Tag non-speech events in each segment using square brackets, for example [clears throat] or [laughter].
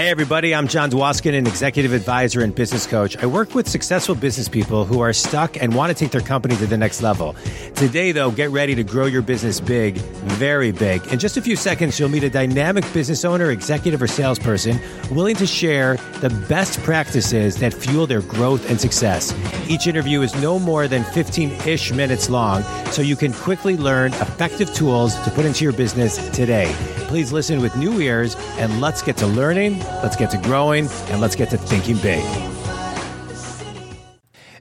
Hey, everybody, I'm John Dwoskin, an executive advisor and business coach. I work with successful business people who are stuck and want to take their company to the next level. Today, though, get ready to grow your business big, very big. In just a few seconds, you'll meet a dynamic business owner, executive, or salesperson willing to share the best practices that fuel their growth and success. Each interview is no more than 15 ish minutes long, so you can quickly learn effective tools to put into your business today. Please listen with new ears and let's get to learning let's get to growing, and let's get to thinking big.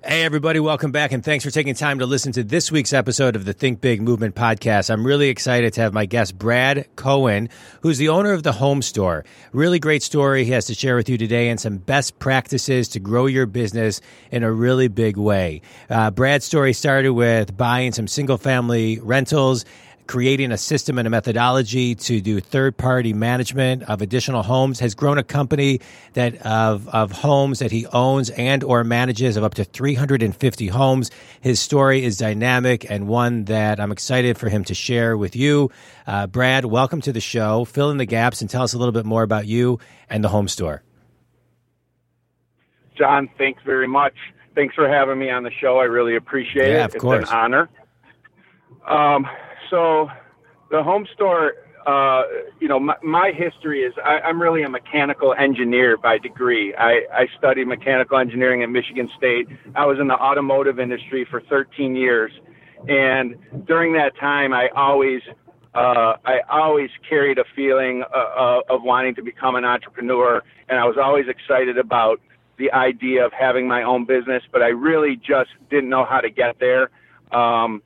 Hey, everybody, welcome back, and thanks for taking time to listen to this week's episode of the Think Big Movement podcast. I'm really excited to have my guest, Brad Cohen, who's the owner of the Home Store. Really great story he has to share with you today and some best practices to grow your business in a really big way. Uh, Brad's story started with buying some single family rentals creating a system and a methodology to do third party management of additional homes has grown a company that of, of homes that he owns and or manages of up to 350 homes. His story is dynamic and one that i'm excited for him to share with you. Uh, brad welcome to the show. Fill in the gaps and tell us a little bit more about you and the home store. John thanks very much. Thanks for having me on the show. I really appreciate yeah, it. of it's course. an honor. Um, so the home store, uh, you know, my, my history is I, I'm really a mechanical engineer by degree. I, I studied mechanical engineering at Michigan State. I was in the automotive industry for 13 years, and during that time, I always uh, I always carried a feeling uh, uh, of wanting to become an entrepreneur, and I was always excited about the idea of having my own business, but I really just didn't know how to get there. Um,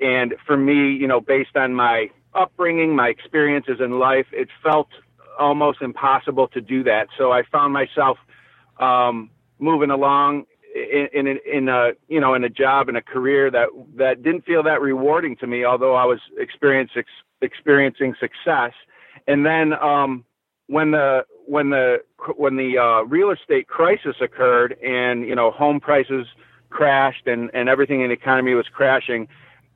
and for me, you know, based on my upbringing, my experiences in life, it felt almost impossible to do that. So I found myself um, moving along in, in, in a you know in a job and a career that that didn't feel that rewarding to me, although I was experiencing experiencing success. And then um, when the when the when the uh, real estate crisis occurred and you know home prices crashed and and everything in the economy was crashing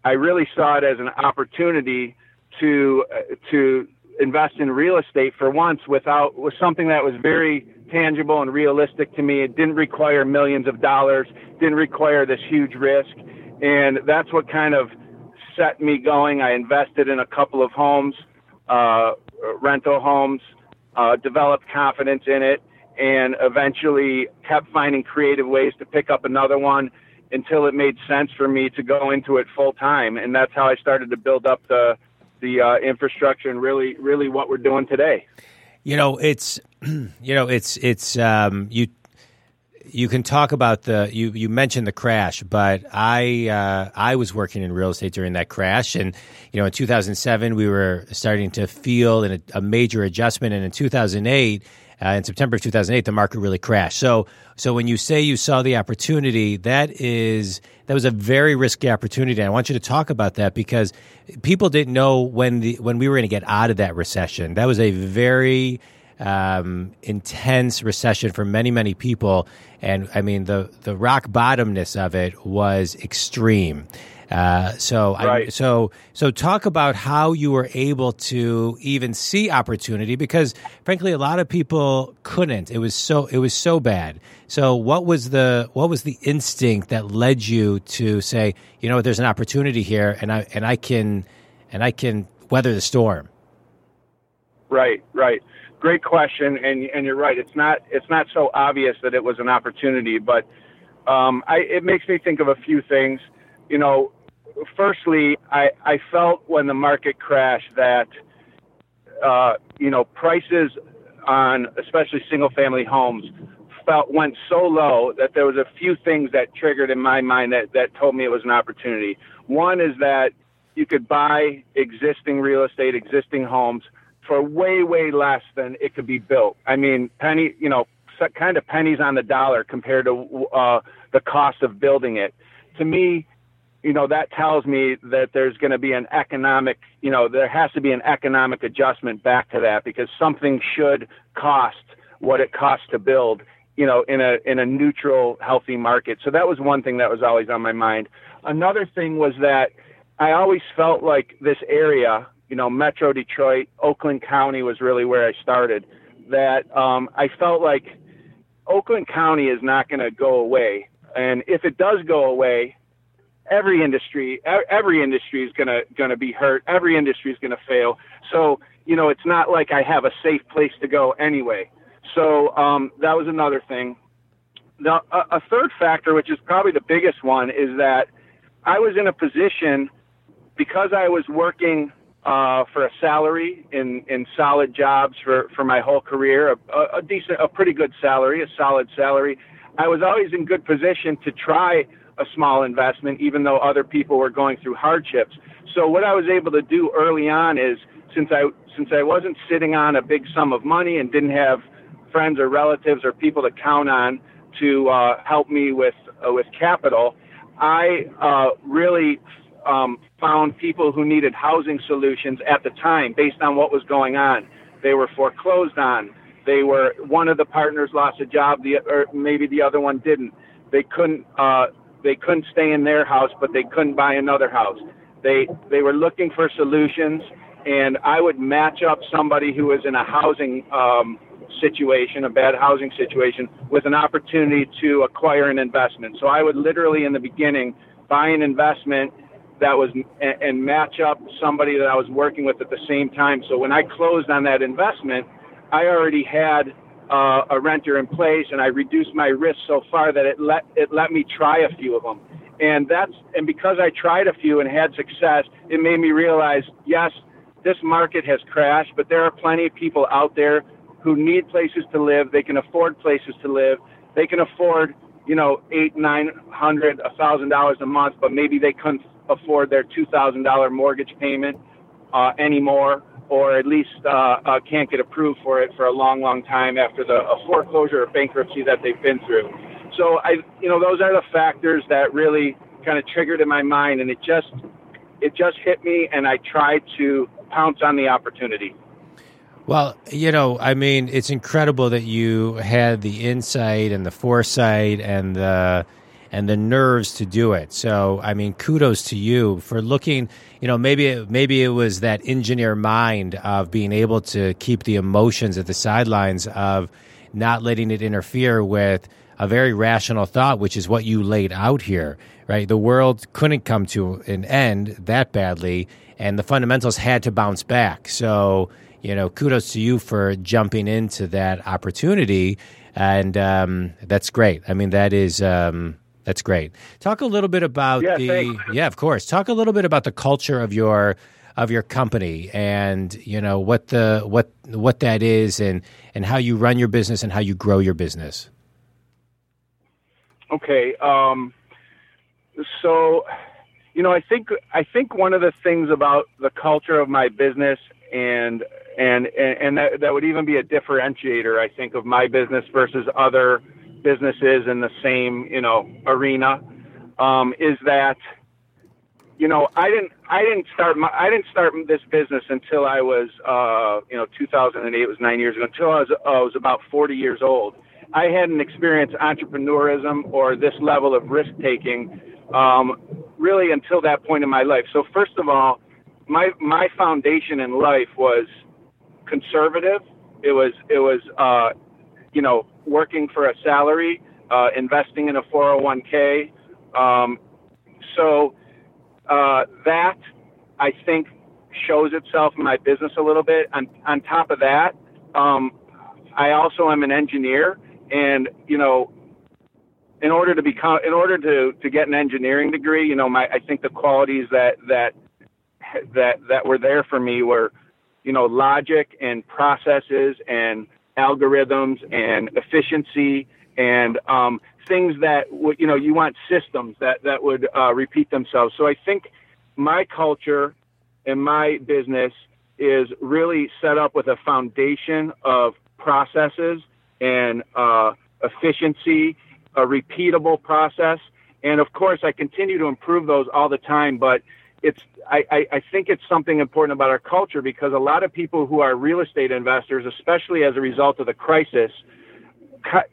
I really saw it as an opportunity to uh, to invest in real estate for once without was something that was very tangible and realistic to me. It didn't require millions of dollars, didn't require this huge risk, and that's what kind of set me going. I invested in a couple of homes, uh, rental homes, uh, developed confidence in it, and eventually kept finding creative ways to pick up another one until it made sense for me to go into it full time, and that's how I started to build up the the uh, infrastructure and really really what we're doing today. You know, it's [clears throat] you know, it's it's um, you you can talk about the you you mentioned the crash, but I uh, I was working in real estate during that crash, and you know in 2007 we were starting to feel a, a major adjustment, and in 2008 uh, in September of 2008, the market really crashed. So, so when you say you saw the opportunity, that is that was a very risky opportunity. I want you to talk about that because people didn't know when the when we were going to get out of that recession. That was a very um, intense recession for many many people, and I mean the the rock bottomness of it was extreme. Uh, so, right. I, so, so talk about how you were able to even see opportunity because, frankly, a lot of people couldn't. It was so, it was so bad. So, what was the, what was the instinct that led you to say, you know, there's an opportunity here, and I, and I can, and I can weather the storm. Right, right. Great question, and and you're right. It's not, it's not so obvious that it was an opportunity, but um, I, it makes me think of a few things. You know, firstly, I, I felt when the market crashed that, uh, you know, prices on especially single family homes felt went so low that there was a few things that triggered in my mind that, that told me it was an opportunity. One is that you could buy existing real estate, existing homes for way, way less than it could be built. I mean, penny, you know, kind of pennies on the dollar compared to uh, the cost of building it. To me, you know, that tells me that there's going to be an economic, you know, there has to be an economic adjustment back to that because something should cost what it costs to build, you know, in a in a neutral, healthy market. So that was one thing that was always on my mind. Another thing was that I always felt like this area, you know, Metro Detroit, Oakland County was really where I started. that um, I felt like Oakland County is not going to go away, and if it does go away, every industry every industry is going to going to be hurt. Every industry is going to fail. So you know, it's not like I have a safe place to go anyway. So um, that was another thing. Now, a, a third factor, which is probably the biggest one, is that I was in a position because I was working uh, for a salary in, in solid jobs for, for my whole career, a, a decent, a pretty good salary, a solid salary. I was always in good position to try a small investment, even though other people were going through hardships. So what I was able to do early on is, since I since I wasn't sitting on a big sum of money and didn't have friends or relatives or people to count on to uh, help me with uh, with capital, I uh, really um, found people who needed housing solutions at the time based on what was going on. They were foreclosed on. They were one of the partners lost a job, the or maybe the other one didn't. They couldn't uh, they couldn't stay in their house, but they couldn't buy another house. They they were looking for solutions, and I would match up somebody who was in a housing um, situation, a bad housing situation, with an opportunity to acquire an investment. So I would literally, in the beginning, buy an investment that was and, and match up somebody that I was working with at the same time. So when I closed on that investment, I already had uh, a renter in place, and I reduced my risk so far that it let it let me try a few of them. And that's and because I tried a few and had success, it made me realize yes, this market has crashed, but there are plenty of people out there who need places to live. They can afford places to live. They can afford, you know, eight, nine hundred, a thousand dollars a month, but maybe they couldn't afford their two thousand dollar mortgage payment uh, anymore, or at least uh, uh, can't get approved for it for a long, long time after the foreclosure or bankruptcy that they've been through. So I, you know, those are the factors that really kind of triggered in my mind, and it just, it just hit me, and I tried to pounce on the opportunity. Well, you know, I mean, it's incredible that you had the insight and the foresight and the and the nerves to do it. So, I mean, kudos to you for looking. You know, maybe maybe it was that engineer mind of being able to keep the emotions at the sidelines of not letting it interfere with a very rational thought, which is what you laid out here. Right, the world couldn't come to an end that badly, and the fundamentals had to bounce back. So you know, kudos to you for jumping into that opportunity, and um, that's great. I mean, that is um, that's great. Talk a little bit about yeah, the thanks. yeah, of course. Talk a little bit about the culture of your of your company and you know what the what what that is and and how you run your business and how you grow your business. Okay. Um, so, you know, I think I think one of the things about the culture of my business and and and that, that would even be a differentiator i think of my business versus other businesses in the same you know arena um, is that you know i didn't i didn't start my i didn't start this business until i was uh, you know 2008 it was nine years ago until i was uh, i was about 40 years old i hadn't experienced entrepreneurism or this level of risk taking um, really until that point in my life so first of all my my foundation in life was conservative. It was it was uh, you know working for a salary, uh, investing in a 401k. Um, so uh, that I think shows itself in my business a little bit. On on top of that, um, I also am an engineer, and you know. In order to become, in order to, to get an engineering degree, you know, my I think the qualities that that that that were there for me were you know, logic and processes and algorithms and efficiency and um, things that would, you know, you want systems that, that would uh, repeat themselves. So I think my culture and my business is really set up with a foundation of processes and uh, efficiency, a repeatable process. And of course, I continue to improve those all the time, but it's I, I, I think it's something important about our culture because a lot of people who are real estate investors, especially as a result of the crisis,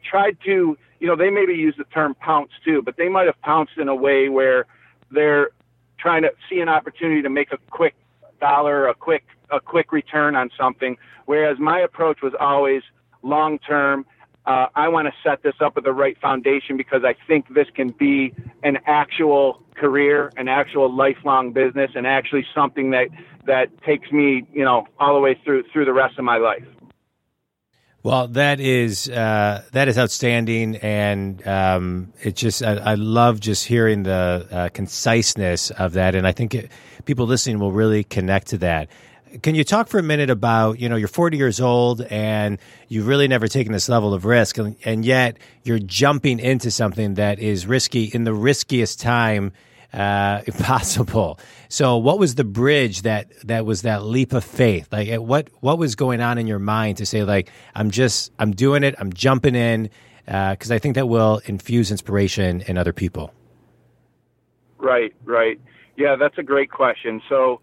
tried to you know they maybe use the term pounce too, but they might have pounced in a way where they're trying to see an opportunity to make a quick dollar, a quick a quick return on something. Whereas my approach was always long term. Uh, I want to set this up with the right foundation because I think this can be an actual career, an actual lifelong business, and actually something that that takes me, you know, all the way through through the rest of my life. Well, that is uh, that is outstanding, and um, it just I, I, love just hearing the uh, conciseness of that, and I think it, people listening will really connect to that. Can you talk for a minute about you know you're 40 years old and you've really never taken this level of risk, and, and yet you're jumping into something that is risky in the riskiest time uh, [laughs] possible. So, what was the bridge that that was that leap of faith? Like, what what was going on in your mind to say, like, I'm just I'm doing it, I'm jumping in, because uh, I think that will infuse inspiration in other people. Right, right, yeah, that's a great question. So,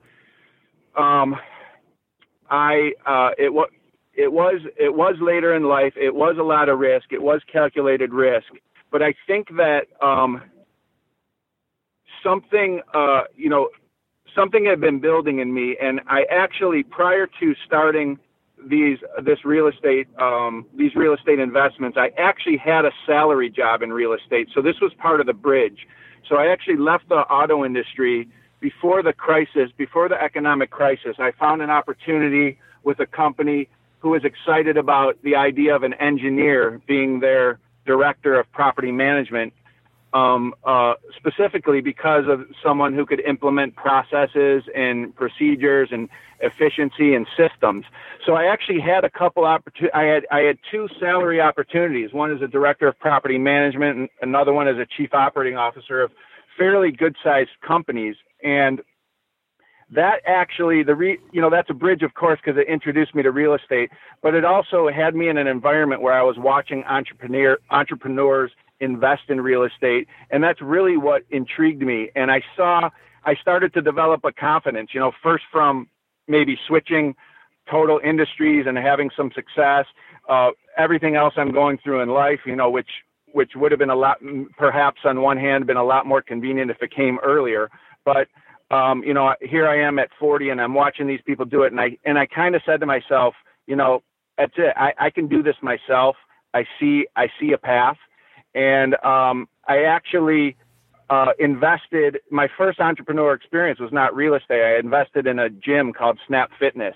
um, I uh, it was it was it was later in life. It was a lot of risk. It was calculated risk, but I think that um, something, uh, you know, something had been building in me, and I actually, prior to starting these this real estate um, these real estate investments, I actually had a salary job in real estate, so this was part of the bridge. So I actually left the auto industry before the crisis, before the economic crisis. I found an opportunity with a company who was excited about the idea of an engineer being their director of property management um, uh, specifically because of someone who could implement processes and procedures and efficiency and systems. So I actually had a couple opportunities. I had I had two salary opportunities. One is a director of property management, and another one is a chief operating officer of fairly good-sized companies. And that actually the re, you know that's a bridge of course because it introduced me to real estate but it also had me in an environment where i was watching entrepreneur entrepreneurs invest in real estate. And that's really what intrigued me. And I saw, I started to develop a confidence, you know, first from maybe switching total industries and having some success, uh, everything else I'm going through in life, you know, which, which would have been a lot, perhaps on one hand, been a lot more convenient if it came earlier. But, um, you know, here I am at 40 and I'm watching these people do it. And I, and I kind of said to myself, you know, that's it. I, I can do this myself. I see, I see a path and um, I actually uh, invested. My first entrepreneur experience was not real estate. I invested in a gym called Snap Fitness,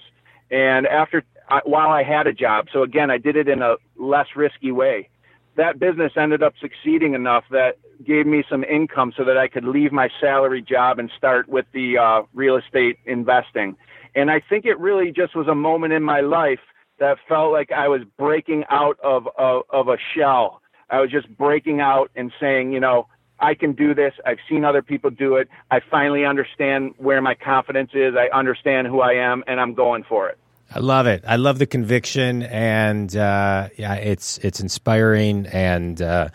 and after uh, while I had a job, so again, I did it in a less risky way. That business ended up succeeding enough that gave me some income so that I could leave my salary job and start with the uh, real estate investing. And I think it really just was a moment in my life that felt like I was breaking out of, of, of a shell I was just breaking out and saying, you know, I can do this. I've seen other people do it. I finally understand where my confidence is. I understand who I am, and I'm going for it. I love it. I love the conviction, and uh, yeah, it's it's inspiring, and uh,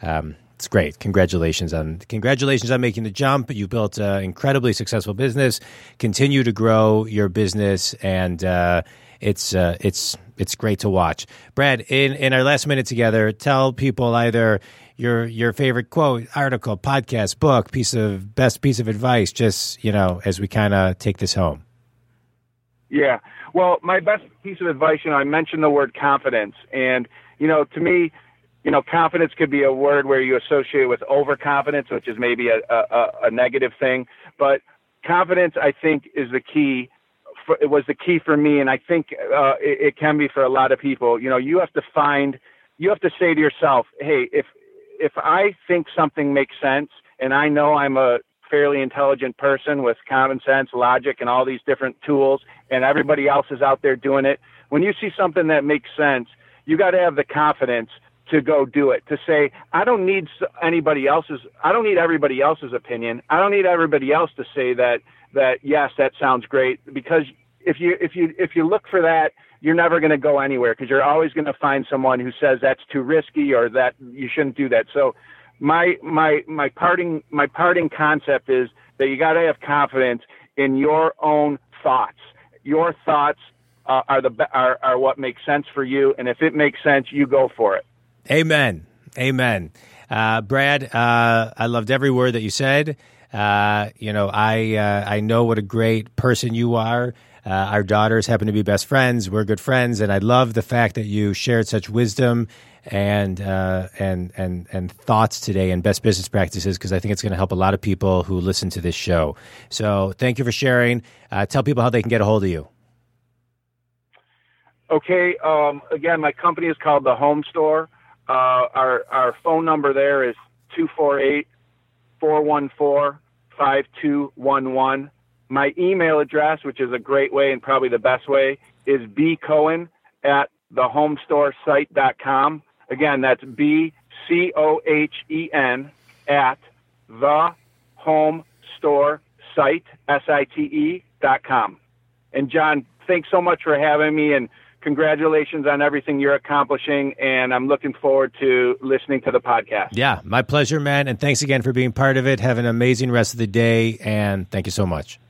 um, it's great. Congratulations on congratulations on making the jump. You built an incredibly successful business. Continue to grow your business, and uh, it's uh, it's it's great to watch. Brad, in in our last minute together, tell people either your your favorite quote, article, podcast, book, piece of best piece of advice. Just you know, as we kind of take this home. Yeah. Well, my best piece of advice, you know, I mentioned the word confidence, and you know, to me, you know, confidence could be a word where you associate with overconfidence, which is maybe a, a, a negative thing. But confidence, I think, is the key for, it was the key for me, and I think uh, it, it can be for a lot of people. You know, you have to find, you have to say to yourself, hey, if if I think something makes sense, and I know I'm a fairly intelligent person with common sense, logic, and all these different tools, and everybody else is out there doing it. When you see something that makes sense, you got to have the confidence to go do it. To say, I don't need anybody else's, I don't need everybody else's opinion. I don't need everybody else to say that that yes, that sounds great because if you if you if you look for that, you're never going to go anywhere because you're always going to find someone who says that's too risky or that you shouldn't do that. So my my my parting my parting concept is that you got to have confidence in your own thoughts. Your thoughts uh, are the are are what makes sense for you, and if it makes sense, you go for it. Amen. Amen. Uh, Brad, uh, I loved every word that you said. Uh, you know, I uh, I know what a great person you are. Uh, our daughters happen to be best friends. We're good friends, and I love the fact that you shared such wisdom and uh, and and and thoughts today and best business practices because I think it's going to help a lot of people who listen to this show. So thank you for sharing. Uh, tell people how they can get a hold of you. Okay. Um, again, my company is called the Home Store. Uh, our our phone number there is 248 414 5211. My email address, which is a great way and probably the best way, is bcohen at thehomestoresite.com. Again, that's B C O H E N at the home store site, S I T E dot com. And John, thanks so much for having me and congratulations on everything you're accomplishing. And I'm looking forward to listening to the podcast. Yeah, my pleasure, man. And thanks again for being part of it. Have an amazing rest of the day. And thank you so much.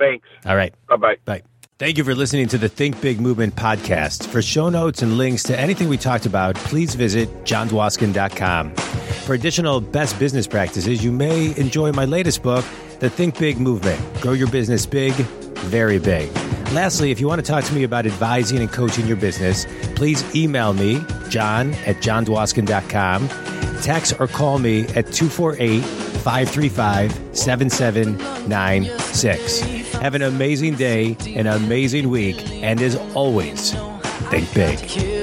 Thanks. All right. Bye bye. Bye. Thank you for listening to the Think Big Movement podcast. For show notes and links to anything we talked about, please visit johndwoskin.com. For additional best business practices, you may enjoy my latest book, The Think Big Movement Grow Your Business Big, Very Big. Lastly, if you want to talk to me about advising and coaching your business, please email me, john at johndwoskin.com, text or call me at 248 535 7796. Have an amazing day, an amazing week, and as always, think big.